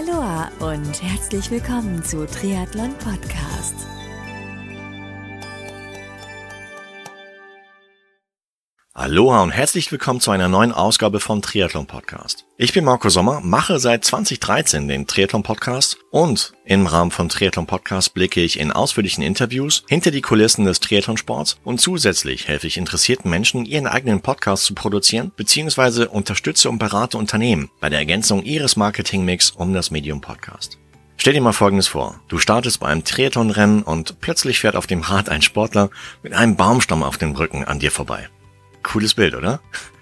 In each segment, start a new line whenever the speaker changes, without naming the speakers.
Aloha und herzlich willkommen zu Triathlon Podcast.
Aloha und herzlich willkommen zu einer neuen Ausgabe vom Triathlon Podcast. Ich bin Marco Sommer, mache seit 2013 den Triathlon Podcast und im Rahmen vom Triathlon Podcast blicke ich in ausführlichen Interviews hinter die Kulissen des Triathlonsports und zusätzlich helfe ich interessierten Menschen, ihren eigenen Podcast zu produzieren bzw. unterstütze und berate Unternehmen bei der Ergänzung ihres Marketingmix um das Medium Podcast. Stell dir mal Folgendes vor. Du startest bei einem Triathlonrennen und plötzlich fährt auf dem Rad ein Sportler mit einem Baumstamm auf dem Rücken an dir vorbei. Cooles Bild, oder?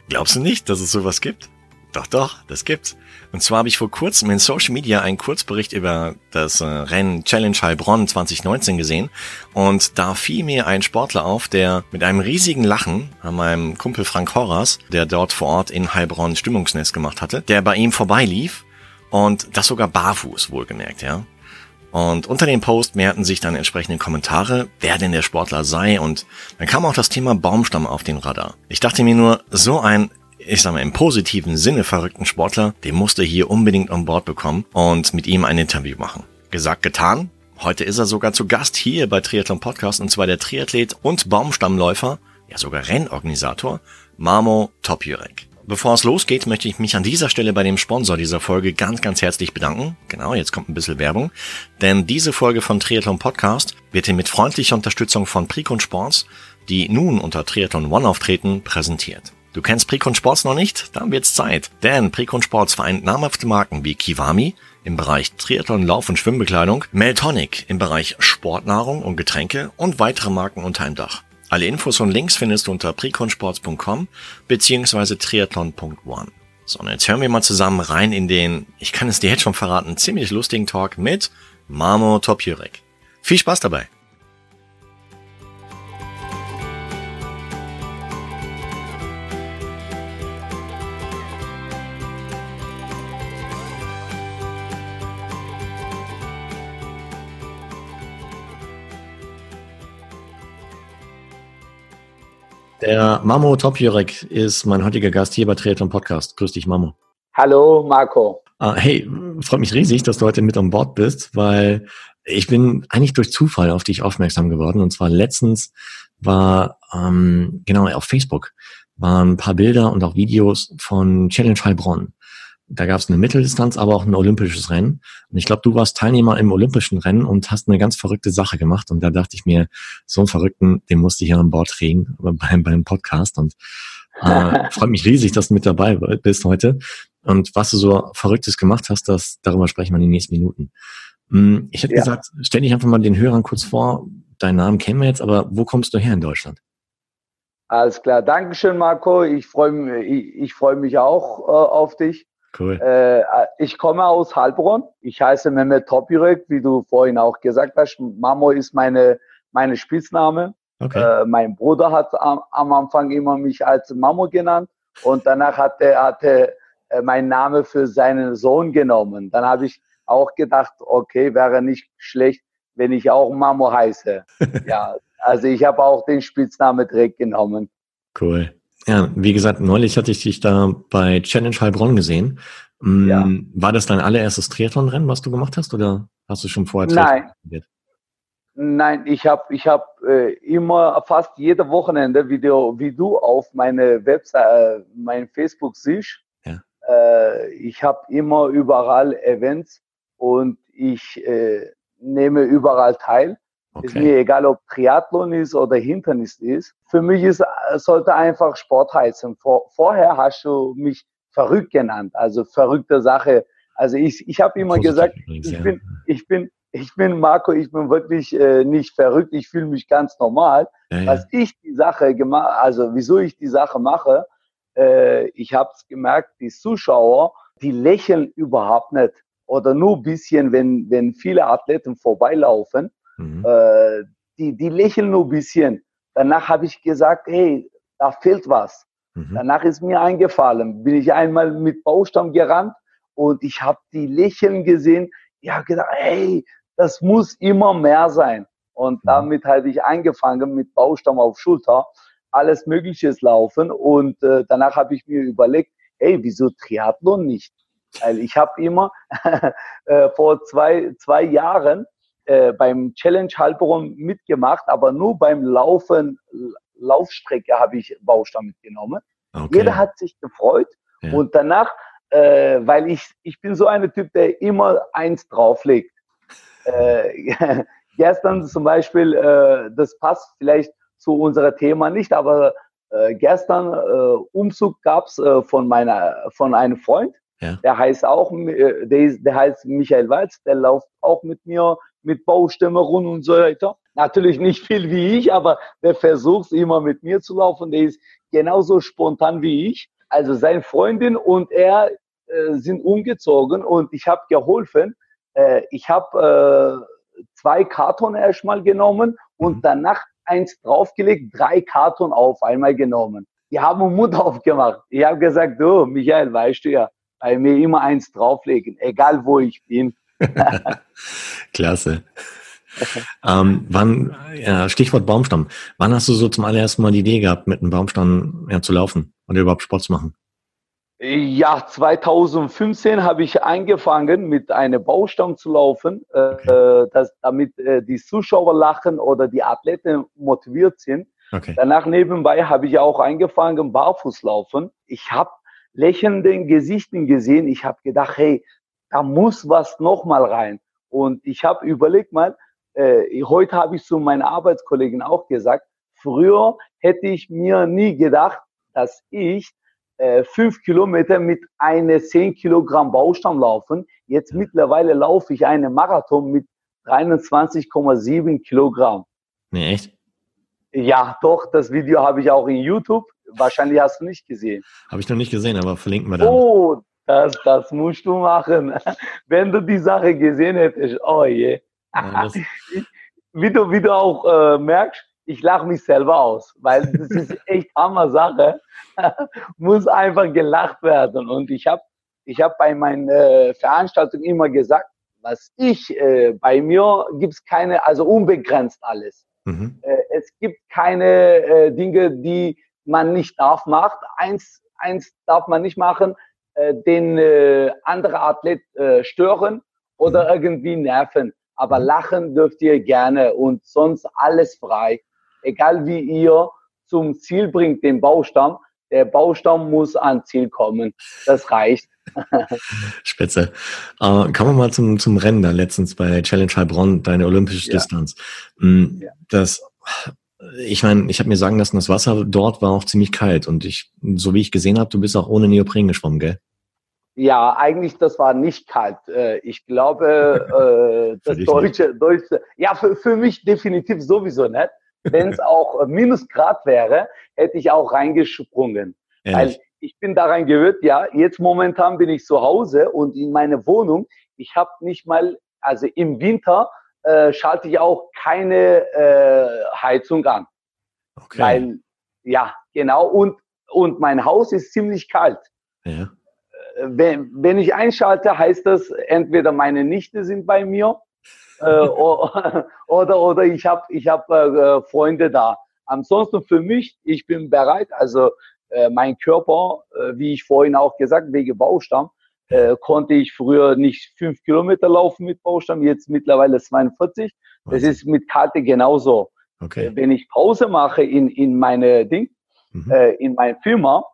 Glaubst du nicht, dass es sowas gibt? Doch, doch, das gibt's. Und zwar habe ich vor kurzem in Social Media einen Kurzbericht über das äh, Rennen Challenge Heilbronn 2019 gesehen und da fiel mir ein Sportler auf, der mit einem riesigen Lachen an meinem Kumpel Frank Horras, der dort vor Ort in Heilbronn Stimmungsnest gemacht hatte, der bei ihm vorbeilief und das sogar barfuß wohlgemerkt, ja. Und unter dem Post mehrten sich dann entsprechende Kommentare, wer denn der Sportler sei und dann kam auch das Thema Baumstamm auf den Radar. Ich dachte mir nur, so ein, ich sag mal im positiven Sinne verrückten Sportler, den musste hier unbedingt an Bord bekommen und mit ihm ein Interview machen. Gesagt, getan. Heute ist er sogar zu Gast hier bei Triathlon Podcast und zwar der Triathlet und Baumstammläufer, ja sogar Rennorganisator, Mamo Topjurek. Bevor es losgeht, möchte ich mich an dieser Stelle bei dem Sponsor dieser Folge ganz, ganz herzlich bedanken. Genau, jetzt kommt ein bisschen Werbung. Denn diese Folge von Triathlon Podcast wird hier mit freundlicher Unterstützung von Precon Sports, die nun unter Triathlon One auftreten, präsentiert. Du kennst Precon Sports noch nicht? Dann wird's Zeit. Denn Precon Sports vereint namhafte Marken wie Kiwami im Bereich Triathlon, Lauf- und Schwimmbekleidung, Meltonic im Bereich Sportnahrung und Getränke und weitere Marken unter einem Dach. Alle Infos und Links findest du unter preconsports.com bzw. triathlon.one. So, und jetzt hören wir mal zusammen rein in den, ich kann es dir jetzt schon verraten, ziemlich lustigen Talk mit Mamo Topjurek. Viel Spaß dabei! Der Mamo Topjurek ist mein heutiger Gast hier bei Triathlon Podcast. Grüß dich, Mamo.
Hallo, Marco.
Ah, hey, freut mich riesig, dass du heute mit an Bord bist, weil ich bin eigentlich durch Zufall auf dich aufmerksam geworden. Und zwar letztens war, ähm, genau, auf Facebook waren ein paar Bilder und auch Videos von Challenge Heilbronn da gab es eine Mitteldistanz, aber auch ein olympisches Rennen. Und ich glaube, du warst Teilnehmer im olympischen Rennen und hast eine ganz verrückte Sache gemacht. Und da dachte ich mir, so einen Verrückten, den musste ich hier an Bord kriegen beim, beim Podcast. Und äh, freut mich riesig, dass du mit dabei bist heute. Und was du so Verrücktes gemacht hast, das, darüber sprechen wir in den nächsten Minuten. Hm, ich hätte ja. gesagt, stell dich einfach mal den Hörern kurz vor. Deinen Namen kennen wir jetzt, aber wo kommst du her in Deutschland?
Alles klar, Dankeschön, Marco. Ich freue mich, ich, ich freu mich auch äh, auf dich. Cool. Äh, ich komme aus Heilbronn. Ich heiße Mehmet Topirek, wie du vorhin auch gesagt hast. Mamo ist meine, meine Spitzname. Okay. Äh, mein Bruder hat am, am, Anfang immer mich als Mamo genannt und danach hat er, hat er äh, meinen Namen für seinen Sohn genommen. Dann habe ich auch gedacht, okay, wäre nicht schlecht, wenn ich auch Mamo heiße. ja, also ich habe auch den Spitznamen direkt genommen.
Cool. Ja, wie gesagt, neulich hatte ich dich da bei Challenge Heilbronn gesehen. Mm, ja. War das dein allererstes Triathlon-Rennen, was du gemacht hast, oder hast du schon vorher
Triathlon Nein. Nein, ich habe ich hab, äh, immer fast jede Wochenende, wie du, wie du auf meine Website, äh, mein Facebook siehst, ja. äh, ich habe immer überall Events und ich äh, nehme überall teil. Okay. Ist mir egal, ob Triathlon ist oder Hindernis ist. Für mich ist, sollte einfach Sport heißen. Vor, vorher hast du mich verrückt genannt, also verrückte Sache. Also ich, ich habe immer Positiv gesagt, übrigens, ich ja. bin, ich bin, ich bin Marco, ich bin wirklich äh, nicht verrückt, ich fühle mich ganz normal. Ja, ja. Was ich die Sache gemacht, also wieso ich die Sache mache, äh, ich habe es gemerkt, die Zuschauer, die lächeln überhaupt nicht oder nur ein bisschen, wenn, wenn viele Athleten vorbeilaufen. Mhm. Äh, die, die lächeln nur ein bisschen. Danach habe ich gesagt, hey, da fehlt was. Mhm. Danach ist mir eingefallen, bin ich einmal mit Baustamm gerannt und ich habe die lächeln gesehen. Ich habe gedacht, hey, das muss immer mehr sein. Und mhm. damit habe ich angefangen mit Baustamm auf Schulter, alles Mögliches laufen. Und äh, danach habe ich mir überlegt, hey, wieso Triathlon nicht? Weil ich habe immer äh, vor zwei, zwei Jahren äh, beim Challenge Halbron mitgemacht, aber nur beim Laufen, Laufstrecke habe ich Baustein mitgenommen. Okay. Jeder hat sich gefreut ja. und danach, äh, weil ich, ich bin so ein Typ, der immer eins drauflegt. Äh, gestern zum Beispiel, äh, das passt vielleicht zu unserem Thema nicht, aber äh, gestern äh, Umzug gab's äh, von meiner von einem Freund. Ja. Der heißt auch, äh, der, ist, der heißt Michael Walz, der läuft auch mit mir mit Baustimme rund und so weiter. Natürlich nicht viel wie ich, aber der versucht immer mit mir zu laufen. Der ist genauso spontan wie ich. Also seine Freundin und er äh, sind umgezogen und ich habe geholfen. Äh, ich habe äh, zwei Karton erstmal genommen und mhm. danach eins draufgelegt, drei Karton auf einmal genommen. Die haben den Mund aufgemacht. Ich habe gesagt, du, Michael, weißt du ja, bei mir immer eins drauflegen, egal wo ich bin.
Klasse. ähm, wann, ja, Stichwort Baumstamm. Wann hast du so zum allerersten Mal die Idee gehabt, mit einem Baumstamm ja, zu laufen und überhaupt Sport zu machen?
Ja, 2015 habe ich angefangen, mit einem Baustamm zu laufen, äh, okay. äh, dass, damit äh, die Zuschauer lachen oder die Athleten motiviert sind. Okay. Danach nebenbei habe ich auch angefangen, barfuß laufen. Ich habe lächelnden Gesichten gesehen. Ich habe gedacht, hey, da muss was nochmal rein. Und ich habe überlegt mal, äh, heute habe ich zu meinen Arbeitskollegen auch gesagt, früher hätte ich mir nie gedacht, dass ich äh, fünf Kilometer mit einer zehn Kilogramm Baustamm laufen. Jetzt mittlerweile laufe ich einen Marathon mit 23,7 Kilogramm.
Nee, echt?
Ja, doch, das Video habe ich auch in YouTube. Wahrscheinlich hast du nicht gesehen.
Habe ich noch nicht gesehen, aber verlinken wir dann.
Oh, das, das musst du machen. Wenn du die Sache gesehen hättest, oh je. Ja, wie, du, wie du auch äh, merkst, ich lache mich selber aus, weil das ist echt Hammer Sache. Muss einfach gelacht werden. Und ich habe ich hab bei meinen äh, Veranstaltungen immer gesagt, was ich, äh, bei mir gibt's keine, also unbegrenzt alles. Mhm. Äh, es gibt keine äh, Dinge, die man nicht darf macht. Eins, eins darf man nicht machen, äh, den äh, andere Athlet äh, stören oder mhm. irgendwie nerven. Aber mhm. lachen dürft ihr gerne und sonst alles frei egal wie ihr zum Ziel bringt, den Baustamm, der Baustamm muss ans Ziel kommen. Das reicht.
Spitze. Äh, kommen wir mal zum, zum Rennen da letztens bei Challenge Heilbronn, deine olympische ja. Distanz. Mm, ja. Das, ich meine, ich habe mir sagen lassen, das Wasser dort war auch ziemlich kalt und ich, so wie ich gesehen habe, du bist auch ohne Neopren geschwommen, gell?
Ja, eigentlich, das war nicht kalt. Äh, ich glaube, äh, das deutsche, deutsche, ja, für, für mich definitiv sowieso nicht wenn es auch Minusgrad wäre, hätte ich auch reingesprungen. Ehrlich? Weil ich bin daran gewöhnt, ja, jetzt momentan bin ich zu Hause und in meiner Wohnung, ich habe nicht mal, also im Winter äh, schalte ich auch keine äh, Heizung an. Okay. Weil, ja, genau, und, und mein Haus ist ziemlich kalt. Ja. Wenn, wenn ich einschalte, heißt das, entweder meine Nichte sind bei mir äh, oder, oder ich habe ich hab, äh, Freunde da. Ansonsten für mich, ich bin bereit, also äh, mein Körper, äh, wie ich vorhin auch gesagt, wegen Baustamm, äh, konnte ich früher nicht fünf Kilometer laufen mit Baustamm, jetzt mittlerweile 42. Das ist mit Karte genauso. Okay. Äh, wenn ich Pause mache in, in meine Ding, mhm. äh, in mein Firma,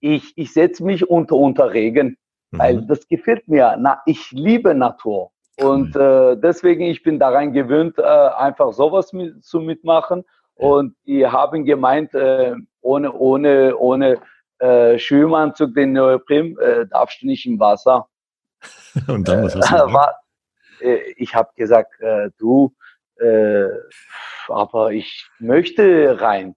ich, ich setze mich unter, unter Regen, mhm. weil das gefällt mir. Na, ich liebe Natur. Und äh, deswegen, ich bin daran gewöhnt, äh, einfach sowas mit, zu mitmachen. Und die haben gemeint, äh, ohne, ohne, ohne äh, Schwimmanzug, den Neoprim, äh, darfst du nicht im Wasser. Und dann, was hast du äh, war, äh, Ich habe gesagt, äh, du, äh, aber ich möchte rein.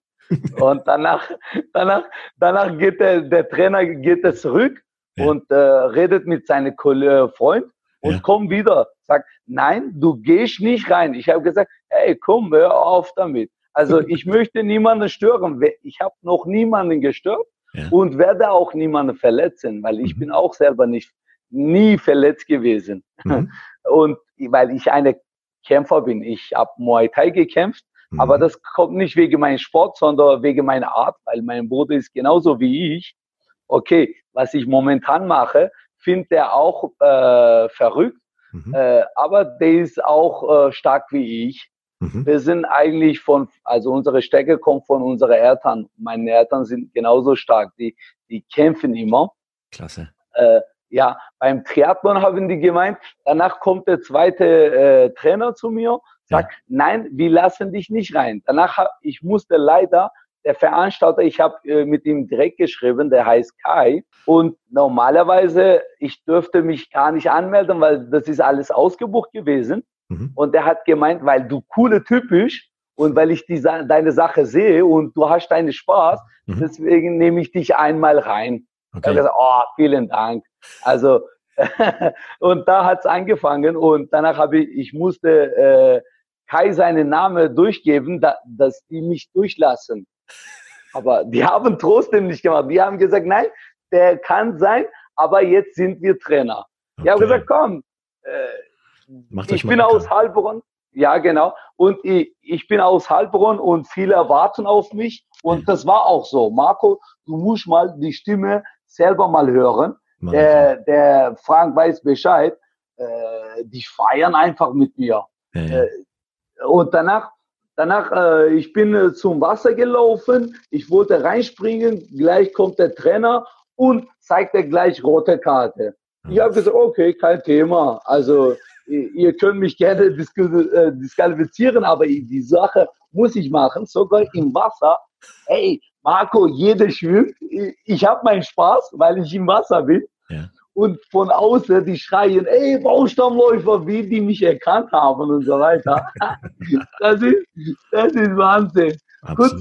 Und danach, danach, danach geht der, der Trainer geht er zurück ja. und äh, redet mit seinem Freund und ja. komm wieder. Sag, nein, du gehst nicht rein. Ich habe gesagt, hey, komm, hör auf damit. Also ich möchte niemanden stören. Ich habe noch niemanden gestört ja. und werde auch niemanden verletzen, weil ich mhm. bin auch selber nicht nie verletzt gewesen. Mhm. Und weil ich eine Kämpfer bin. Ich habe Muay Thai gekämpft, mhm. aber das kommt nicht wegen meinem Sport, sondern wegen meiner Art, weil mein Bruder ist genauso wie ich. Okay, was ich momentan mache, finde der auch äh, verrückt, mhm. äh, aber der ist auch äh, stark wie ich. Mhm. Wir sind eigentlich von, also unsere Stärke kommt von unseren Eltern. Meine Eltern sind genauso stark, die, die kämpfen immer.
Klasse.
Äh, ja, beim Triathlon haben die gemeint, danach kommt der zweite äh, Trainer zu mir, sagt, nein, wir lassen dich nicht rein. Danach, hab, ich musste leider der Veranstalter, ich habe äh, mit ihm direkt geschrieben, der heißt Kai. Und normalerweise, ich dürfte mich gar nicht anmelden, weil das ist alles ausgebucht gewesen. Mhm. Und der hat gemeint, weil du coole typisch und weil ich die, deine Sache sehe und du hast deinen Spaß, mhm. deswegen nehme ich dich einmal rein. Okay. Ich gesagt, oh, vielen Dank. Also, und da hat's angefangen und danach habe ich, ich musste äh, Kai seinen Namen durchgeben, da, dass die mich durchlassen. Aber die haben trotzdem nicht gemacht. Die haben gesagt, nein, der kann sein, aber jetzt sind wir Trainer. Okay. Ich habe gesagt, komm, äh, ich bin aus Heilbronn. Ja, genau. Und ich, ich bin aus Heilbronn und viele erwarten auf mich. Und das war auch so. Marco, du musst mal die Stimme selber mal hören. Der, der Frank weiß Bescheid. Äh, die feiern einfach mit mir. Ja, ja. Äh, und danach Danach, äh, ich bin äh, zum Wasser gelaufen, ich wollte reinspringen, gleich kommt der Trainer und zeigt er gleich rote Karte. Ich habe gesagt, okay, kein Thema. Also ihr könnt mich gerne äh, disqualifizieren, aber die Sache muss ich machen, sogar im Wasser. Hey, Marco, jeder schwimmt. Ich habe meinen Spaß, weil ich im Wasser bin. Ja und von außen die schreien, ey, Baustammläufer, wie die mich erkannt haben und so weiter. das ist, das ist Wahnsinn. Kurz,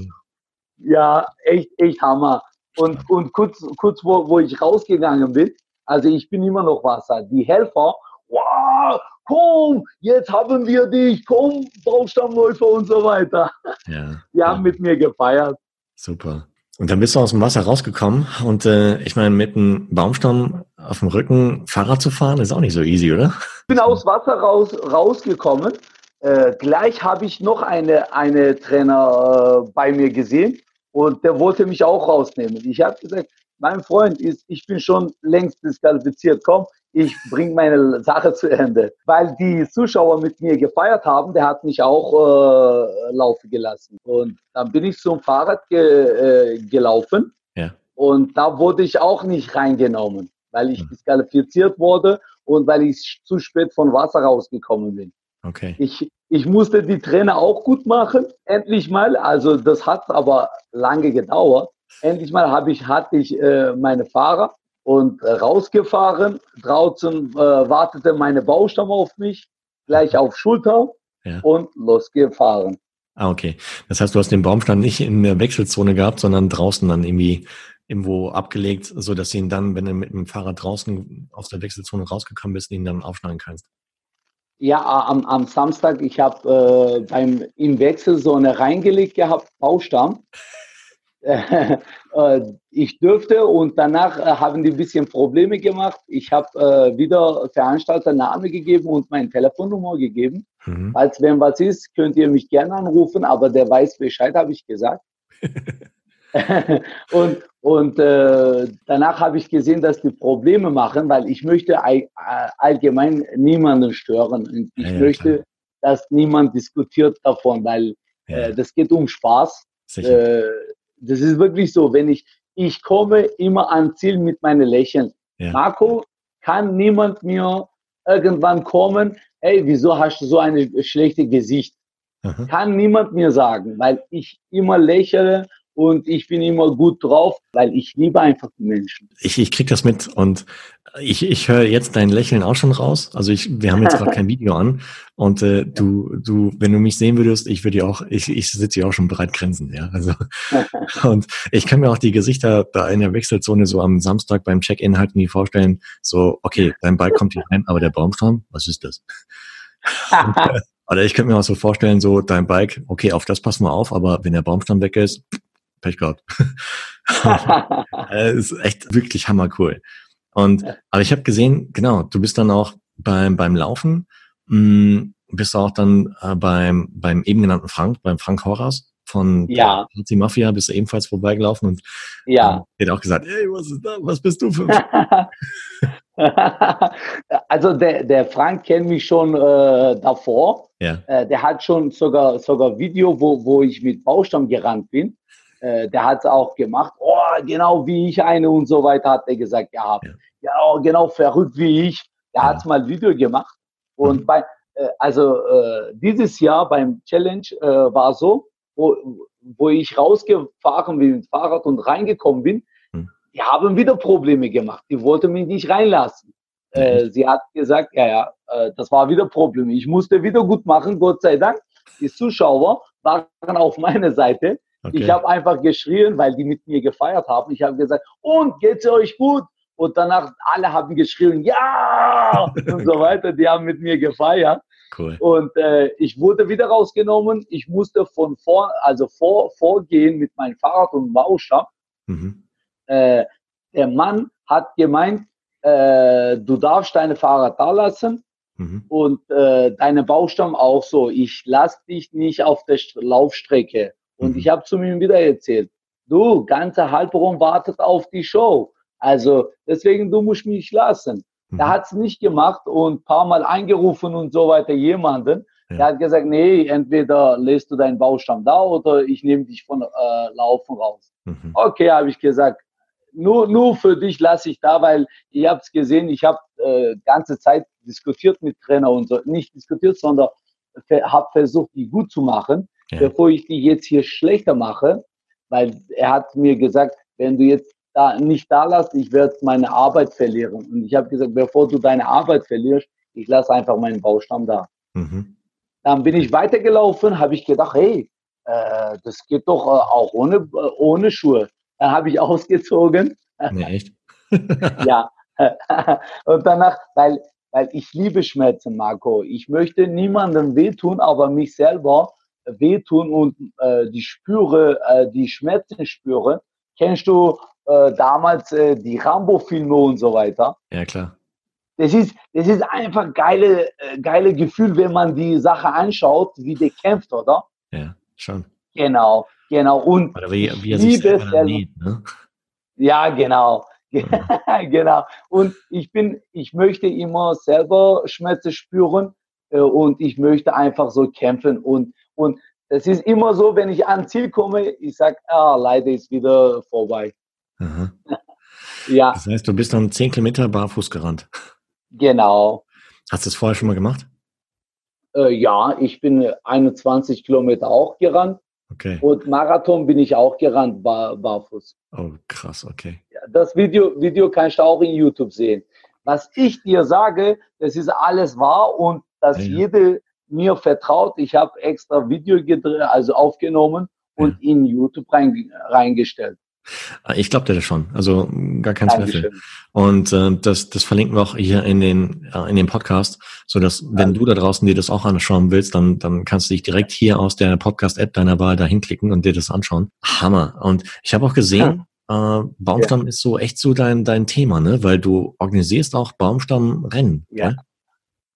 ja, echt, echt Hammer. Und, und kurz, kurz wo, wo ich rausgegangen bin, also ich bin immer noch Wasser. Die Helfer, wow, komm, jetzt haben wir dich, komm, Baustammläufer und so weiter. Ja, die haben ja. mit mir gefeiert.
Super. Und dann bist du aus dem Wasser rausgekommen und äh, ich meine, mit einem Baumstamm auf dem Rücken Fahrrad zu fahren, ist auch nicht so easy, oder?
Ich bin aus Wasser raus, rausgekommen. Äh, gleich habe ich noch eine, eine Trainer äh, bei mir gesehen und der wollte mich auch rausnehmen. Ich habe gesagt, mein Freund ist, ich bin schon längst disqualifiziert. Komm, ich bringe meine Sache zu Ende. Weil die Zuschauer mit mir gefeiert haben, der hat mich auch äh, laufen gelassen. Und dann bin ich zum Fahrrad ge, äh, gelaufen. Ja. Und da wurde ich auch nicht reingenommen, weil ich hm. disqualifiziert wurde und weil ich zu spät von Wasser rausgekommen bin. Okay. Ich, ich musste die Trainer auch gut machen, endlich mal. Also das hat aber lange gedauert. Endlich mal habe ich, hatte ich äh, meine Fahrer und äh, rausgefahren. Draußen äh, wartete meine Baustelle auf mich, gleich auf Schulter ja. und losgefahren.
Ah, okay. Das heißt, du hast den Baumstamm nicht in der Wechselzone gehabt, sondern draußen dann irgendwie irgendwo abgelegt, so dass du ihn dann, wenn du mit dem Fahrrad draußen aus der Wechselzone rausgekommen bist, ihn dann aufschneiden kannst.
Ja, am, am Samstag, ich habe äh, beim im Wechselzone reingelegt gehabt, Baustamm. Äh, ich dürfte und danach äh, haben die ein bisschen Probleme gemacht. Ich habe äh, wieder Veranstalter Name gegeben und meine Telefonnummer gegeben. Mhm. Als wenn was ist, könnt ihr mich gerne anrufen, aber der weiß Bescheid, habe ich gesagt. und und äh, danach habe ich gesehen, dass die Probleme machen, weil ich möchte allgemein niemanden stören. Und ich ja, möchte, klar. dass niemand diskutiert davon, weil ja. äh, das geht um Spaß. Äh, das ist wirklich so, wenn ich, ich komme immer ans Ziel mit meinen Lächeln. Ja. Marco, kann niemand mir irgendwann kommen, hey, wieso hast du so ein schlechtes Gesicht? Aha. Kann niemand mir sagen, weil ich immer lächle und ich bin immer gut drauf, weil ich liebe einfach die Menschen.
Ich, ich krieg das mit und ich, ich höre jetzt dein Lächeln auch schon raus. Also ich, wir haben jetzt gerade kein Video an und äh, du, du, wenn du mich sehen würdest, ich würde auch, ich, ich sitze ja auch schon bereit grinsen, ja. Also und ich kann mir auch die Gesichter da in der Wechselzone so am Samstag beim Check-in halt nie vorstellen. So, okay, dein Bike kommt hier rein, aber der Baumstamm, was ist das? und, äh, oder ich könnte mir auch so vorstellen, so dein Bike, okay, auf das passen wir auf, aber wenn der Baumstamm weg ist, Pech gehabt. ist echt wirklich hammercool. Und aber ich habe gesehen, genau, du bist dann auch beim beim Laufen, mh, mm, bist auch dann äh, beim beim eben genannten Frank, beim Frank Horace von ja. Nazi Mafia bist du ebenfalls vorbeigelaufen und
ja.
äh, hat auch gesagt, hey, was ist da? Was bist du für?
also der, der Frank kennt mich schon äh, davor.
Ja.
Äh, der hat schon sogar sogar Video, wo, wo ich mit Baustamm gerannt bin. Äh, der hat es auch gemacht. Oh, genau wie ich eine und so weiter, hat er gesagt Ja, Ja, oh, genau verrückt wie ich. Der ja. hat mal Video gemacht. Und mhm. bei, äh, also äh, dieses Jahr beim Challenge äh, war so, wo, wo ich rausgefahren bin mit Fahrrad und reingekommen bin, hm. die haben wieder Probleme gemacht. Die wollten mich nicht reinlassen. Äh, sie hat gesagt, ja, ja, äh, das war wieder Probleme. Ich musste wieder gut machen, Gott sei Dank. Die Zuschauer waren auf meiner Seite. Okay. Ich habe einfach geschrien, weil die mit mir gefeiert haben. Ich habe gesagt, und geht's euch gut? Und danach alle haben geschrien, ja, und so weiter. Die haben mit mir gefeiert. Cool. Und äh, ich wurde wieder rausgenommen. Ich musste von vor, also vor, vorgehen mit meinem Fahrrad und Baustab. Mhm. Äh, der Mann hat gemeint, äh, du darfst deine Fahrrad da lassen mhm. und äh, deine Baustamm auch so. Ich lasse dich nicht auf der Laufstrecke. Und mhm. ich habe zu ihm wieder erzählt, du, ganze Halbrum wartet auf die Show. Also deswegen, du musst mich lassen. Mhm. Der hat es nicht gemacht und ein paar Mal eingerufen und so weiter jemanden. Ja. Der hat gesagt, nee, entweder lässt du deinen Baustamm da oder ich nehme dich von äh, Laufen raus. Mhm. Okay, habe ich gesagt, nur, nur für dich lasse ich da, weil ihr habt es gesehen, ich habe äh, ganze Zeit diskutiert mit Trainer und so, nicht diskutiert, sondern habe versucht, die gut zu machen, ja. bevor ich die jetzt hier schlechter mache, weil er hat mir gesagt, wenn du jetzt da nicht da lässt, ich werde meine Arbeit verlieren. Und ich habe gesagt, bevor du deine Arbeit verlierst, ich lasse einfach meinen Bauschaum da. Mhm. Dann bin ich weitergelaufen, habe ich gedacht, hey, äh, das geht doch äh, auch ohne, äh, ohne Schuhe. Dann habe ich ausgezogen.
Nee, echt?
ja. Und danach, weil, weil ich liebe Schmerzen, Marco. Ich möchte niemandem wehtun, aber mich selber wehtun und äh, die spüre, äh, die Schmerzen spüre. Kennst du äh, damals äh, die Rambo-Filme und so weiter?
Ja, klar.
Das ist, das ist einfach geile, äh, geile Gefühl, wenn man die Sache anschaut, wie der kämpft, oder?
Ja, schon.
Genau, genau. Und
Oder wie, wie er sich selber näht, ne?
Ja, genau. Genau. Und ich bin, ich möchte immer selber Schmerzen spüren äh, und ich möchte einfach so kämpfen und und es ist immer so, wenn ich ans Ziel komme, ich sage, ah, leider ist wieder vorbei.
Aha. ja. Das heißt, du bist dann 10 Kilometer barfuß gerannt.
Genau.
Hast du das vorher schon mal gemacht?
Äh, ja, ich bin 21 Kilometer auch gerannt.
Okay.
Und Marathon bin ich auch gerannt, bar, barfuß.
Oh, krass, okay.
Ja, das Video, Video kannst du auch in YouTube sehen. Was ich dir sage, das ist alles wahr und dass ja, ja. jede mir vertraut. Ich habe extra Video gedreht, also aufgenommen und ja. in YouTube reingestellt.
Ah, ich glaube dir das schon, also gar kein Zweifel. Und äh, das, das verlinken wir auch hier in den äh, in dem Podcast, so dass wenn du da draußen dir das auch anschauen willst, dann dann kannst du dich direkt hier aus der Podcast-App deiner Wahl dahin klicken und dir das anschauen. Hammer. Und ich habe auch gesehen, ja. äh, Baumstamm ja. ist so echt so dein dein Thema, ne? Weil du organisierst auch Baumstammrennen.
Ja. Ne?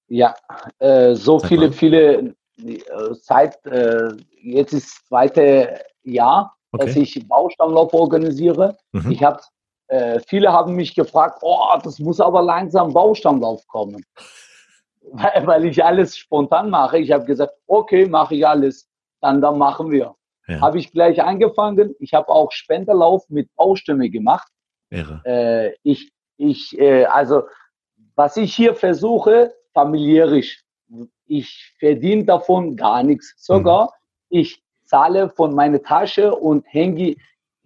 Ja, äh, so Sag viele, mal. viele äh, seit äh, jetzt ist das zweite Jahr okay. dass ich Baustammlauf organisiere. Mhm. Ich habe äh, viele haben mich gefragt, oh, das muss aber langsam Baustammlauf kommen. Weil, weil ich alles spontan mache. Ich habe gesagt, okay, mache ich alles. Dann, dann machen wir. Ja. Habe ich gleich angefangen. Ich habe auch Spenderlauf mit Baustimme gemacht. Äh, ich, ich, äh, also, was ich hier versuche, familiärisch. Ich verdiene davon gar nichts. Sogar mhm. ich zahle von meiner Tasche und hänge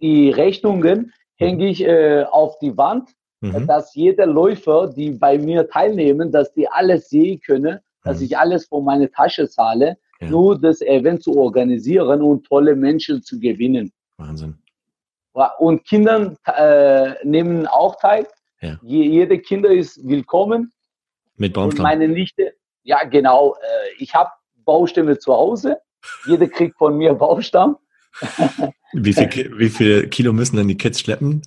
die Rechnungen hänge ich äh, auf die Wand, mhm. dass jeder Läufer, die bei mir teilnehmen, dass die alles sehen können, dass mhm. ich alles von meiner Tasche zahle, ja. nur das Event zu organisieren und tolle Menschen zu gewinnen.
Wahnsinn.
Und Kinder äh, nehmen auch teil. Ja. Je, jede Kinder ist willkommen.
Mit Baumstamm.
Und meine Nichte, ja genau, äh, ich habe Baustimme zu Hause jeder kriegt von mir Baumstamm.
Wie viel, wie viel Kilo müssen denn die Kids schleppen?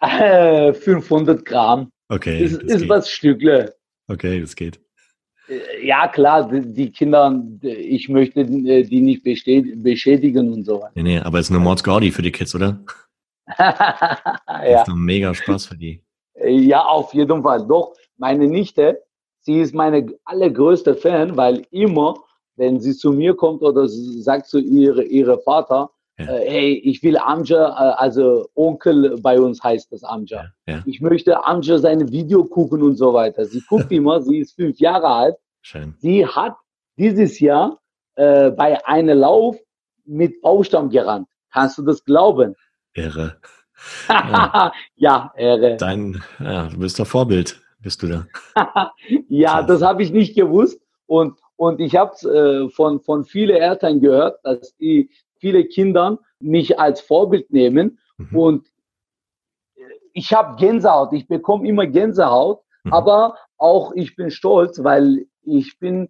500 Gramm.
Okay.
Ist, ist was Stückle.
Okay, das geht.
Äh, ja, klar, die Kinder, ich möchte äh, die nicht beschädigen und so.
Nee, nee, aber es ist eine Mordsgaudi für die Kids, oder? ja. Das ist doch mega Spaß für die.
Ja, auf jeden Fall. Doch, meine Nichte, sie ist meine allergrößte Fan, weil immer, wenn sie zu mir kommt oder sagt zu ihre, ihre Vater, ja. äh, hey, ich will Amja, äh, also Onkel bei uns heißt das Amja. Ja, ja. Ich möchte Amja seine Video gucken und so weiter. Sie guckt immer, sie ist fünf Jahre alt. Schön. Sie hat dieses Jahr äh, bei einem Lauf mit Baustamm gerannt. Kannst du das glauben?
Irre.
ja, irre.
Dein, ja, du bist der Vorbild, bist du
da. ja, das habe ich nicht gewusst. Und, und ich habe äh, von, von vielen Eltern gehört, dass die viele Kinder mich als Vorbild nehmen. Mhm. Und ich habe Gänsehaut, ich bekomme immer Gänsehaut, mhm. aber auch ich bin stolz, weil ich bin,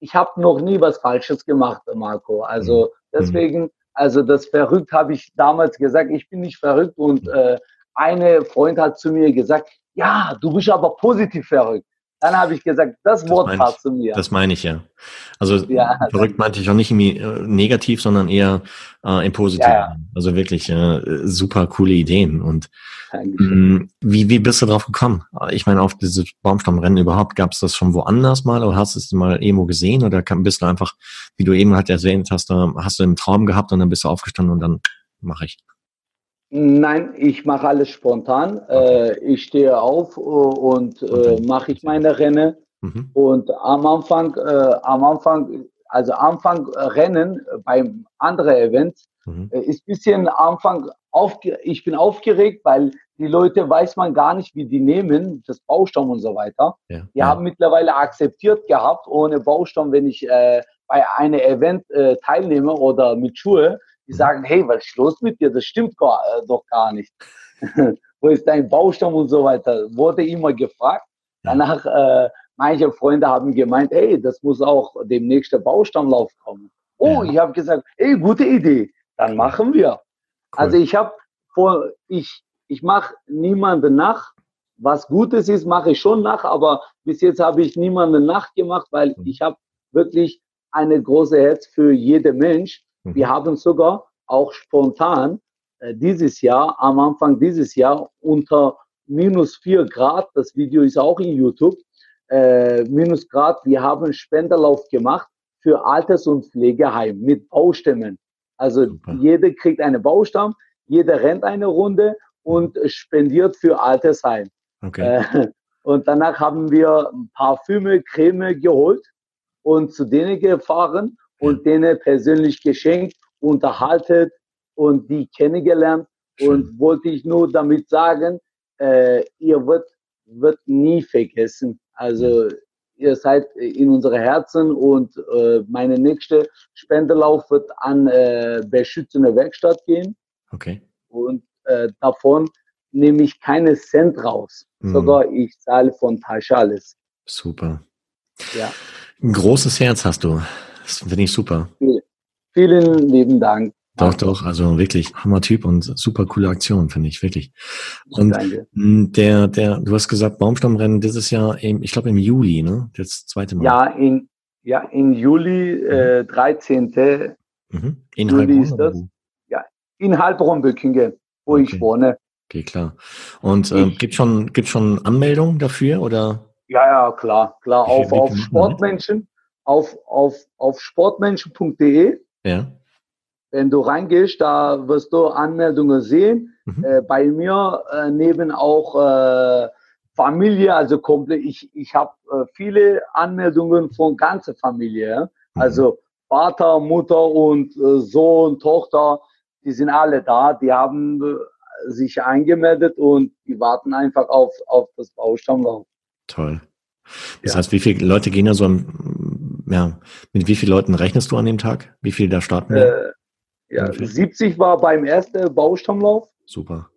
ich habe noch nie was Falsches gemacht, Marco. Also mhm. deswegen also das verrückt habe ich damals gesagt, ich bin nicht verrückt und äh, eine Freund hat zu mir gesagt, ja, du bist aber positiv verrückt. Dann habe ich gesagt, das, das Wort passt zu mir.
Das meine ich ja. Also ja, verrückt meinte ich auch nicht irgendwie äh, negativ, sondern eher äh, im Positiven. Ja, ja. Also wirklich äh, super coole Ideen. Und mh, mm, wie, wie bist du drauf gekommen? Ich meine, auf dieses Baumstammrennen überhaupt, gab es das schon woanders mal oder hast du es mal irgendwo gesehen oder bist du einfach, wie du eben halt erwähnt hast, hast du einen Traum gehabt und dann bist du aufgestanden und dann mache ich.
Nein, ich mache alles spontan. Äh, ich stehe auf äh, und äh, mache ich meine Rennen. Mhm. Und am Anfang, äh, am Anfang, also Anfang Rennen beim anderen Event mhm. Äh, ist bisschen Anfang aufge ich bin aufgeregt, weil die Leute weiß man gar nicht, wie die nehmen, das Baustamm und so weiter. Ja. Die ja. haben mittlerweile akzeptiert gehabt, ohne Baustamm, wenn ich äh, bei einem Event äh, teilnehme oder mit Schuhe, die sagen, hey, was ist los mit dir? Das stimmt gar, äh, doch gar nicht. Wo ist dein Baustamm und so weiter? Wurde immer gefragt. Danach, äh, manche Freunde haben gemeint, hey, das muss auch demnächst der Baustammlauf kommen. Oh, ja. ich habe gesagt, hey, gute Idee, dann machen wir. Cool. Also ich habe vor, ich, ich mache niemanden nach. Was Gutes ist, mache ich schon nach, aber bis jetzt habe ich niemanden nachgemacht, weil mhm. ich habe wirklich eine große Herz für jeden Mensch Mhm. Wir haben sogar auch spontan äh, dieses Jahr, am Anfang dieses Jahr unter minus vier Grad, das Video ist auch in YouTube, äh, minus Grad, wir haben Spenderlauf gemacht für Alters- und Pflegeheim mit Baustämmen. Also Super. jeder kriegt eine Baustamm, jeder rennt eine Runde und spendiert für Altersheim. Okay. Äh, und danach haben wir Parfüme, Creme geholt und zu denen gefahren und denen persönlich geschenkt, unterhalten und die kennengelernt. Schön. Und wollte ich nur damit sagen, äh, ihr wird, wird nie vergessen. Also ihr seid in unsere Herzen und äh, meine nächste Spendelauf wird an äh, beschützende Werkstatt gehen.
Okay.
Und äh, davon nehme ich keine Cent raus. Mhm. Sogar ich zahle von Tasche alles.
Super.
Ja.
Ein großes Herz hast du. Das finde ich super.
Vielen lieben Dank.
Doch, doch, also wirklich Hammer Typ und super coole Aktion, finde ich, wirklich. Und Danke. der, der, du hast gesagt, Baumstammrennen dieses Jahr, im, ich glaube im Juli, ne? Das zweite Mal.
Ja, in, ja, in Juli, mhm. äh, 13.
Mhm. In Juli Heilbronn, ist
das. Ja, in Heilbronn-Böckingen, wo okay. ich wohne.
Okay, klar. Und äh, gibt schon, gibt schon Anmeldungen dafür oder?
Ja, ja, klar, klar. Auf, auf Sportmenschen auf, auf, auf sportmenschen.de.
Ja.
Wenn du reingehst, da wirst du Anmeldungen sehen. Mhm. Äh, bei mir äh, neben auch äh, Familie, also komplett, ich, ich habe äh, viele Anmeldungen von ganzer Familie. Mhm. Also Vater, Mutter und äh, Sohn, Tochter, die sind alle da. Die haben äh, sich eingemeldet und die warten einfach auf, auf das Baustammlauf.
Toll. Das ja. heißt, wie viele Leute gehen da so ja, mit wie vielen Leuten rechnest du an dem Tag? Wie viele da starten?
Äh, ja, 70 war beim ersten Baustammlauf.
Super.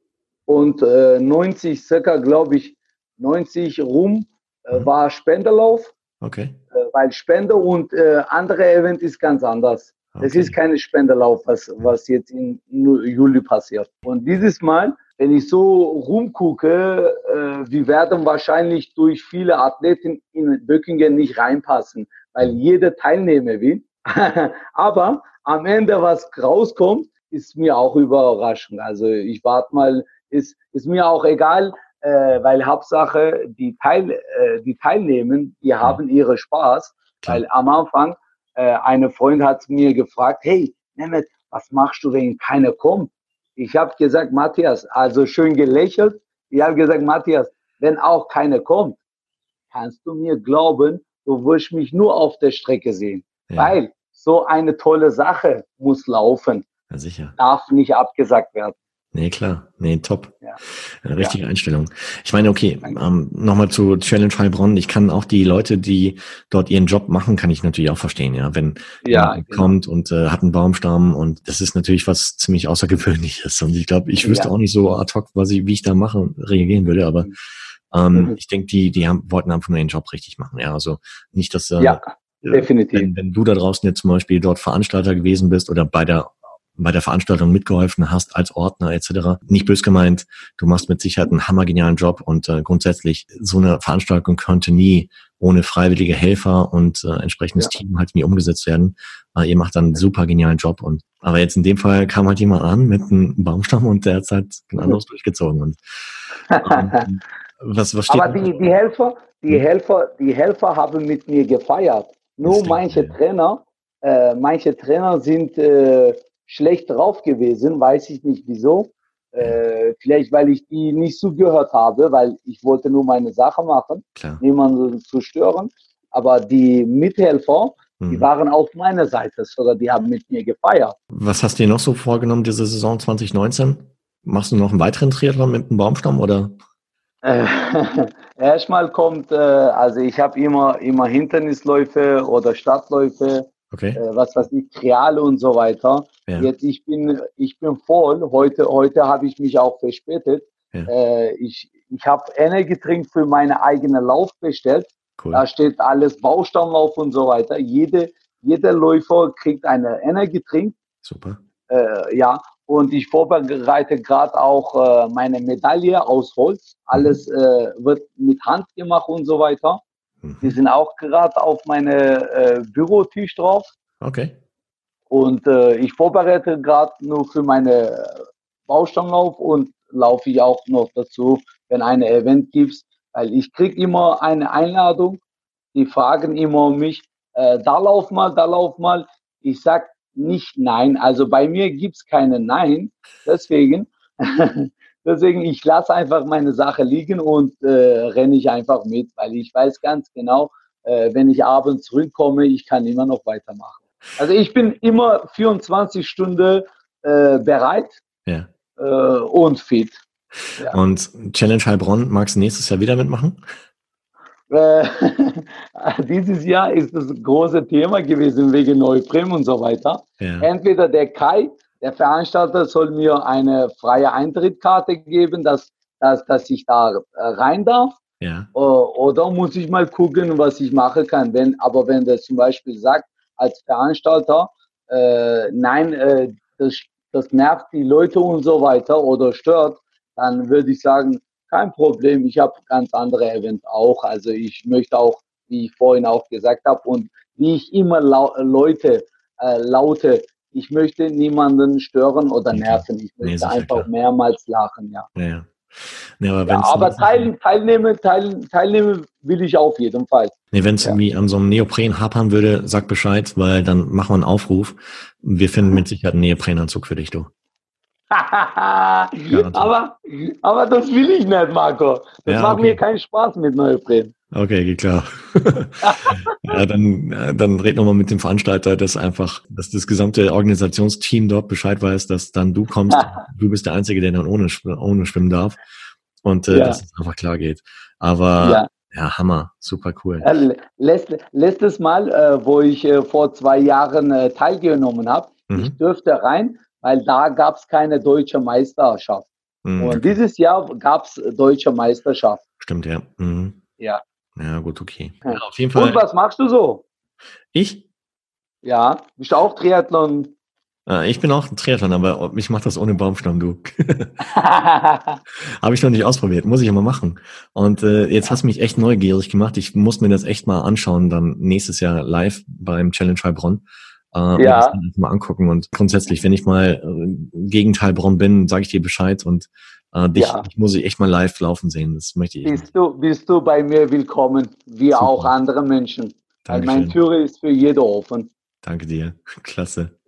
Und äh, 90, circa, glaube ich, 90 rum äh, mhm. war Spenderlauf.
Okay.
Äh, weil Spender und äh, andere Event ist ganz anders. Okay. Es ist keine Spenderlauf, was, was jetzt in Juli passiert. Und dieses Mal, wenn ich so rumgucke, äh, wir werden wahrscheinlich durch viele Athleten in Böckingen nicht reinpassen weil jeder Teilnehmer will. Aber am Ende, was rauskommt, ist mir auch Überraschung. Also ich warte mal, ist, ist mir auch egal, äh, weil Hauptsache die Teil, äh, die teilnehmen, die haben ihre Spaß, weil am Anfang äh, eine Freund hat mir gefragt, hey, Mehmet, was machst du, wenn keiner kommt? Ich habe gesagt, Matthias, also schön gelächelt. Ich habe gesagt, Matthias, wenn auch keiner kommt, kannst du mir glauben, du wirst mich nur auf der Strecke sehen. Ja. Weil so eine tolle Sache muss laufen.
Ja, sicher.
Darf nicht abgesagt werden.
Nee, klar. Nee, top. Ja. Richtige ja. Einstellung. Ich meine, okay, ähm, nochmal zu Challenge Heilbronn. Ich kann auch die Leute, die dort ihren Job machen, kann ich natürlich auch verstehen, ja. Wenn ja, genau. kommt und äh, hat einen Baumstamm und das ist natürlich was ziemlich Außergewöhnliches. Und ich glaube, ich wüsste ja. auch nicht so ad hoc, was ich, wie ich da mache, reagieren würde, aber mhm. Ähm, mhm. ich denke, die, die haben, wollten einfach nur ihren Job richtig machen, ja. Also nicht, dass äh,
ja. Definitiv.
Wenn, wenn du da draußen jetzt zum Beispiel dort Veranstalter gewesen bist oder bei der bei der Veranstaltung mitgeholfen hast als Ordner etc. Nicht bös gemeint, du machst mit Sicherheit einen hammergenialen Job und äh, grundsätzlich so eine Veranstaltung könnte nie ohne freiwillige Helfer und äh, entsprechendes ja. Team halt nie umgesetzt werden. Äh, ihr macht dann einen super genialen Job und aber jetzt in dem Fall kam halt jemand an mit einem Baumstamm und der hat halt ein anderes durchgezogen und
ähm, was, was Aber die, die Helfer, die hm? Helfer, die Helfer haben mit mir gefeiert. Nur manche Trainer, äh, manche Trainer sind äh, schlecht drauf gewesen, weiß ich nicht wieso. Äh, vielleicht weil ich die nicht zugehört habe, weil ich wollte nur meine Sache machen, Klar. niemanden zu stören. Aber die Mithelfer, die waren auf meiner Seite, oder die haben mit mir gefeiert.
Was hast du dir noch so vorgenommen diese Saison 2019? Machst du noch einen weiteren Triathlon mit dem Baumstamm oder?
Äh, erstmal kommt, äh, also ich habe immer, immer Hindernisläufe oder Stadtläufe Okay. Äh, was weiß ich, Kreale und so weiter. Ja. Jetzt ich bin ich bin voll. Heute heute habe ich mich auch verspätet. Ja. Äh, ich ich habe Energietrink für meine eigene Lauf bestellt. Cool. Da steht alles Baustammlauf und so weiter. Jede jeder Läufer kriegt eine Energietrink.
Super.
Äh, ja, und ich vorbereite gerade auch äh, meine Medaille aus Holz. Alles mhm. äh, wird mit Hand gemacht und so weiter. Mhm. Die sind auch gerade auf meine äh, Bürotisch drauf.
Okay.
Und äh, ich vorbereite gerade nur für meine Baustammlauf und laufe ich auch noch dazu, wenn eine Event gibt, weil ich kriege immer eine Einladung. Die fragen immer mich, äh, da lauf mal, da lauf mal. Ich sag nicht nein. Also bei mir gibt's keine Nein. Deswegen Deswegen, ich lasse einfach meine Sache liegen und äh, renne ich einfach mit, weil ich weiß ganz genau, äh, wenn ich abends zurückkomme, ich kann immer noch weitermachen. Also ich bin immer 24 Stunden äh, bereit ja. äh, und fit.
Ja. Und Challenge Heilbronn, magst du nächstes Jahr wieder mitmachen?
Äh, dieses Jahr ist das große Thema gewesen wegen Neuprim und so weiter. Ja. Entweder der Kai der Veranstalter soll mir eine freie Eintrittkarte geben, dass, dass, dass ich da äh, rein darf. Ja. Oder muss ich mal gucken, was ich machen kann. Wenn, aber wenn der zum Beispiel sagt, als Veranstalter, äh, nein, äh, das, das nervt die Leute und so weiter oder stört, dann würde ich sagen, kein Problem, ich habe ganz andere Events auch. Also ich möchte auch, wie ich vorhin auch gesagt habe, und wie ich immer Leute äh, laute, ich möchte niemanden stören oder nerven. Ich möchte nee, einfach mehrmals lachen, ja.
ja.
Ja, aber, ja, aber teil, teilnehmen, teil, teilnehmen will ich auf jeden Fall.
Nee, wenn es ja. irgendwie an so einem Neopren hapern würde, sag Bescheid, weil dann machen wir einen Aufruf. Wir finden mit Sicherheit einen Neoprenanzug für dich, du.
aber, aber das will ich nicht, Marco. Das ja, macht okay. mir keinen Spaß mit Neopren.
Okay, geht klar. ja, dann, dann red nochmal mit dem Veranstalter, dass einfach, dass das gesamte Organisationsteam dort Bescheid weiß, dass dann du kommst. du bist der Einzige, der dann ohne, ohne schwimmen darf. Und äh, ja. dass es einfach klar geht. Aber ja. Ja, Hammer, super cool.
Äh, letzt, letztes Mal, äh, wo ich äh, vor zwei Jahren äh, teilgenommen habe, mhm. ich dürfte rein, weil da gab es keine deutsche Meisterschaft. Mhm. Und dieses Jahr gab es deutsche Meisterschaft.
Stimmt, ja. Mhm.
Ja.
Ja, gut, okay.
Ja, auf jeden Fall. Und was machst du so?
Ich?
Ja, bist du auch Triathlon?
Äh, ich bin auch ein Triathlon, aber ich mache das ohne Baumstamm, du. Habe ich noch nicht ausprobiert, muss ich aber machen. Und äh, jetzt hast du mich echt neugierig gemacht. Ich muss mir das echt mal anschauen, dann nächstes Jahr live beim Challenge Heilbronn. Äh, ja. mal angucken. Und grundsätzlich, wenn ich mal äh, gegen Heilbronn bin, sage ich dir Bescheid und Äh, dich, ja. ich muss ich echt mal live laufen sehen. Das möchte ich.
Bist du, bist du bei mir willkommen, wie Super. auch andere Menschen. Weil mein Tür ist für jeder offen.
Danke dir. Klasse.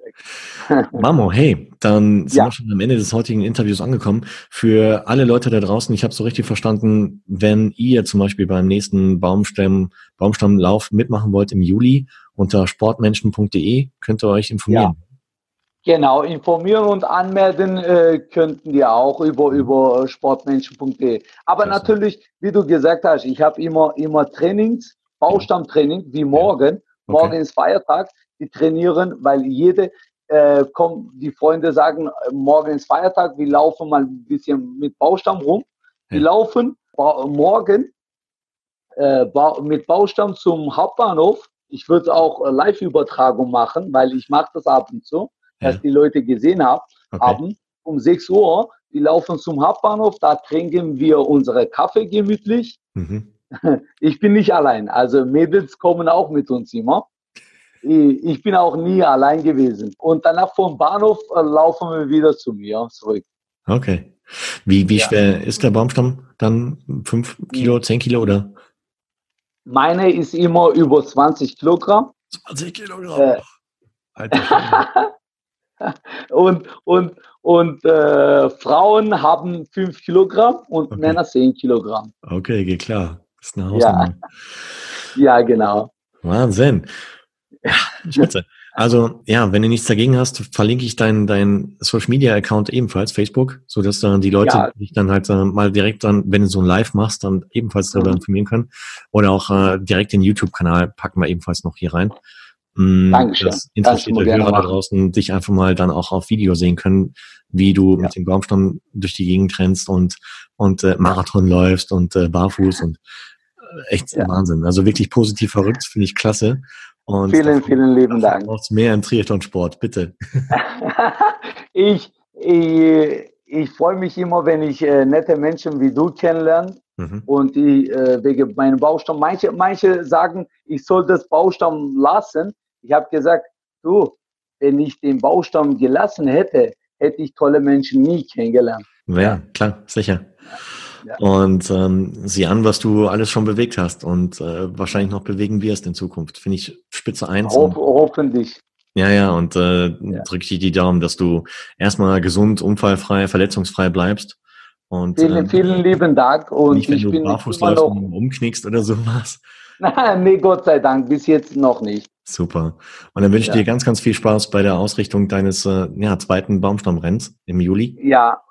Mamo, hey, dann sind ja. wir schon am Ende des heutigen Interviews angekommen. Für alle Leute da draußen, ich habe so richtig verstanden, wenn ihr zum Beispiel beim nächsten Baumstamm, Baumstammlauf mitmachen wollt im Juli, unter sportmenschen.de könnt ihr euch informieren.
Ja. Genau, informieren und anmelden äh, könnten wir auch über, über sportmenschen.de. Aber Klasse. natürlich, wie du gesagt hast, ich habe immer, immer Trainings, Baustammtraining, wie morgen. Okay. Morgen ist Feiertag die trainieren, weil jede äh, kommt, die Freunde sagen, morgen ist Feiertag, wir laufen mal ein bisschen mit Baustamm rum. Wir ja. laufen morgen äh, mit Baustamm zum Hauptbahnhof. Ich würde auch Live-Übertragung machen, weil ich mache das ab und zu, ja. dass die Leute gesehen hab, okay. haben. Um 6 Uhr, wir laufen zum Hauptbahnhof, da trinken wir unsere Kaffee gemütlich. Mhm. Ich bin nicht allein, also Mädels kommen auch mit uns immer ich bin auch nie allein gewesen. Und danach vom Bahnhof äh, laufen wir wieder zu mir zurück.
Okay. Wie, wie ja. schwer ist der Baumstamm dann? Fünf Kilo, zehn Kilo oder?
Meine ist immer über 20 Kilogramm.
20 Kilogramm. Äh.
und und, und äh, Frauen haben 5 Kilogramm und okay. Männer 10 Kilogramm.
Okay, geht klar. Das ist eine Hausnummer.
Ja. ja, genau.
Wahnsinn. Ja, spitze. Also ja, wenn du nichts dagegen hast, verlinke ich deinen dein Social Media Account ebenfalls, Facebook, so dass dann die Leute ja. dich dann halt äh, mal direkt dann, wenn du so ein Live machst, dann ebenfalls darüber mhm. informieren können. Oder auch äh, direkt den YouTube-Kanal packen wir ebenfalls noch hier rein.
Mhm, Dankeschön. Dass
interessierte Hörer da draußen dich einfach mal dann auch auf Video sehen können, wie du ja. mit dem Baumstamm durch die Gegend rennst und und äh, Marathon läufst und äh, barfuß und äh, echt ja. Wahnsinn. Also wirklich positiv verrückt, finde ich klasse.
Und vielen, vielen lieben Dank.
Braucht mehr im Triathlon-Sport, bitte.
ich, ich, ich freue mich immer, wenn ich äh, nette Menschen wie du kennenlerne. Mhm. Und die äh, wegen meinem Baustamm. Manche, manche sagen, ich soll das Baustamm lassen. Ich habe gesagt, du, wenn ich den Baustamm gelassen hätte, hätte ich tolle Menschen nie kennengelernt.
Ja, klar, sicher und ähm, sieh an, was du alles schon bewegt hast und äh, wahrscheinlich noch bewegen wirst in Zukunft. Finde ich spitze eins.
Ho hoffentlich.
Ja, ja, und äh, ja. drücke dir die Daumen, dass du erstmal gesund, unfallfrei, verletzungsfrei bleibst. Und,
vielen, äh, vielen lieben Dank. Und
nicht, wenn ich du bin barfuß läufst und umknickst oder sowas.
nee, Gott sei Dank, bis jetzt noch nicht.
Super. Und dann wünsche ich ja. dir ganz, ganz viel Spaß bei der Ausrichtung deines äh, ja, zweiten Baumstammrenns im Juli.
Ja,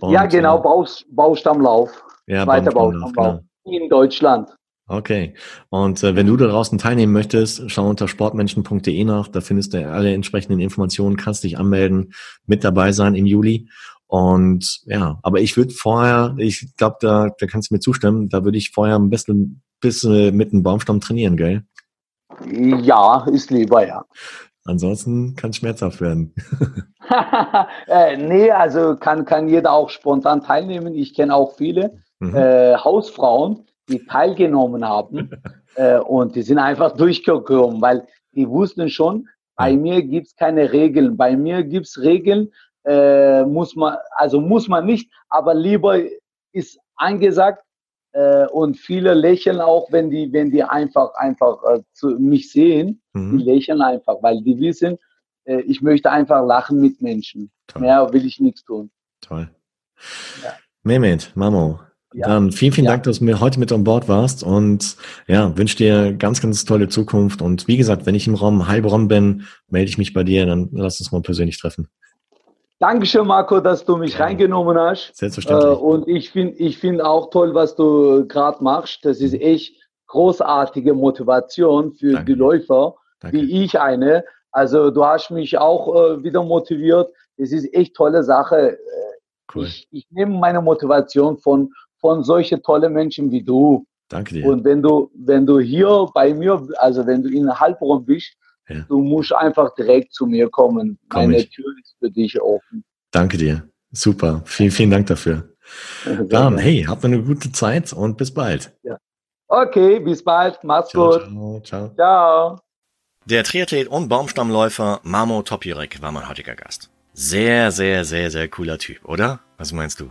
und, ja, genau, äh, Baus, Baustammlauf. Ja, Zweiter Baustammlauf genau. in Deutschland.
Okay. Und äh, wenn du da draußen teilnehmen möchtest, schau unter sportmenschen.de nach. Da findest du alle entsprechenden Informationen, kannst dich anmelden, mit dabei sein im Juli. Und ja, aber ich würde vorher, ich glaube, da, da kannst du mir zustimmen, da würde ich vorher ein bisschen, bisschen mit dem Baumstamm trainieren, gell?
Ja, ist lieber, ja.
Ansonsten kann es schmerzhaft werden.
äh, nee, also kann, kann jeder auch spontan teilnehmen. Ich kenne auch viele mhm. äh, Hausfrauen, die teilgenommen haben äh, und die sind einfach durchgekommen, weil die wussten schon, bei mir gibt es keine Regeln. Bei mir gibt es Regeln, äh, muss man, also muss man nicht, aber lieber ist angesagt, äh, und viele lächeln auch, wenn die, wenn die einfach, einfach äh, zu, mich sehen. Mhm. Die lächeln einfach, weil die wissen, äh, ich möchte einfach lachen mit Menschen. Toll. Mehr will ich nichts tun.
Toll. Ja. Mehmet, Mamo, ja. Dann vielen, vielen ja. Dank, dass du mir heute mit an Bord warst und ja, wünsche dir ganz, ganz tolle Zukunft. Und wie gesagt, wenn ich im Raum Heilbronn bin, melde ich mich bei dir, dann lass uns mal persönlich treffen.
Dankeschön, Marco, dass du mich ja. reingenommen hast.
Selbstverständlich. Äh,
und ich finde ich find auch toll, was du gerade machst. Das ist echt großartige Motivation für Danke. die Läufer, Danke. wie ich eine. Also du hast mich auch äh, wieder motiviert. Das ist echt tolle Sache. Äh, cool. Ich, ich nehme meine Motivation von, von solchen tollen Menschen wie du.
Danke dir.
Und wenn du, wenn du hier bei mir, also wenn du in Heilbronn bist, ja. Du musst einfach direkt zu mir kommen. Komm Meine ich. Tür ist für dich offen.
Danke dir. Super. Vielen, vielen Dank dafür. Dann, hey, habt eine gute Zeit und bis bald.
Ja. Okay, bis bald. Mach's ciao, gut. Ciao, ciao. Ciao.
Der Triathlet und Baumstammläufer Mamo Topirek war mein heutiger Gast. Sehr, sehr, sehr, sehr cooler Typ, oder? Was meinst du?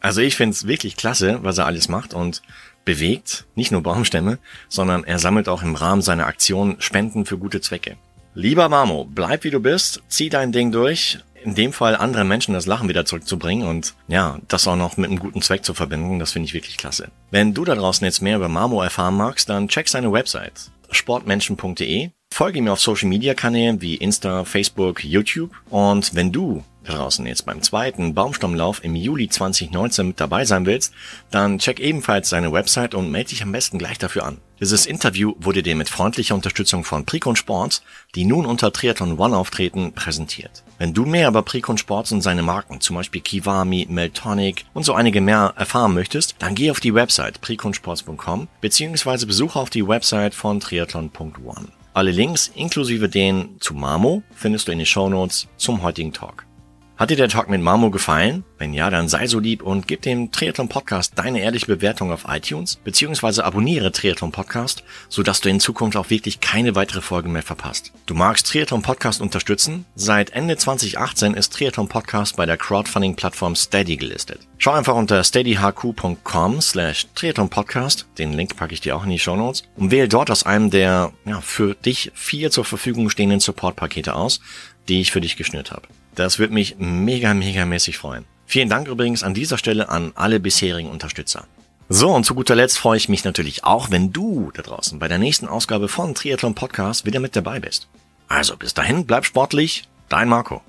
Also ich find's wirklich klasse, was er alles macht und bewegt, nicht nur Baumstämme, sondern er sammelt auch im Rahmen seiner Aktion Spenden für gute Zwecke. Lieber Mamo, bleib wie du bist, zieh dein Ding durch, in dem Fall anderen Menschen das Lachen wieder zurückzubringen und ja, das auch noch mit einem guten Zweck zu verbinden, das finde ich wirklich klasse. Wenn du da draußen jetzt mehr über Mamo erfahren magst, dann check seine Website sportmenschen.de, folge mir auf Social Media Kanälen wie Insta, Facebook, YouTube und wenn du draußen jetzt beim zweiten Baumstammlauf im Juli 2019 mit dabei sein willst, dann check ebenfalls seine Website und melde dich am besten gleich dafür an. Dieses Interview wurde dir mit freundlicher Unterstützung von Precon Sports, die nun unter Triathlon One auftreten, präsentiert. Wenn du mehr über Precon Sports und seine Marken, zum Beispiel Kiwami, Meltonic und so einige mehr erfahren möchtest, dann geh auf die Website preconsports.com beziehungsweise besuche auf die Website von triathlon.one. Alle Links inklusive den zu Mamo findest du in den Shownotes zum heutigen Talk. Hat dir der Talk mit Marmo gefallen? Wenn ja, dann sei so lieb und gib dem Triathlon Podcast deine ehrliche Bewertung auf iTunes, beziehungsweise abonniere Triathlon Podcast, sodass du in Zukunft auch wirklich keine weitere Folge mehr verpasst. Du magst Triathlon Podcast unterstützen? Seit Ende 2018 ist Triathlon Podcast bei der Crowdfunding-Plattform Steady gelistet. Schau einfach unter steadyhq.com slash Podcast, den Link packe ich dir auch in die Show Notes, und wähle dort aus einem der ja, für dich vier zur Verfügung stehenden Support-Pakete aus, die ich für dich geschnürt habe. Das würde mich mega, mega mäßig freuen. Vielen Dank übrigens an dieser Stelle an alle bisherigen Unterstützer. So, und zu guter Letzt freue ich mich natürlich auch, wenn du da draußen bei der nächsten Ausgabe von Triathlon Podcast wieder mit dabei bist. Also bis dahin, bleib sportlich, dein Marco.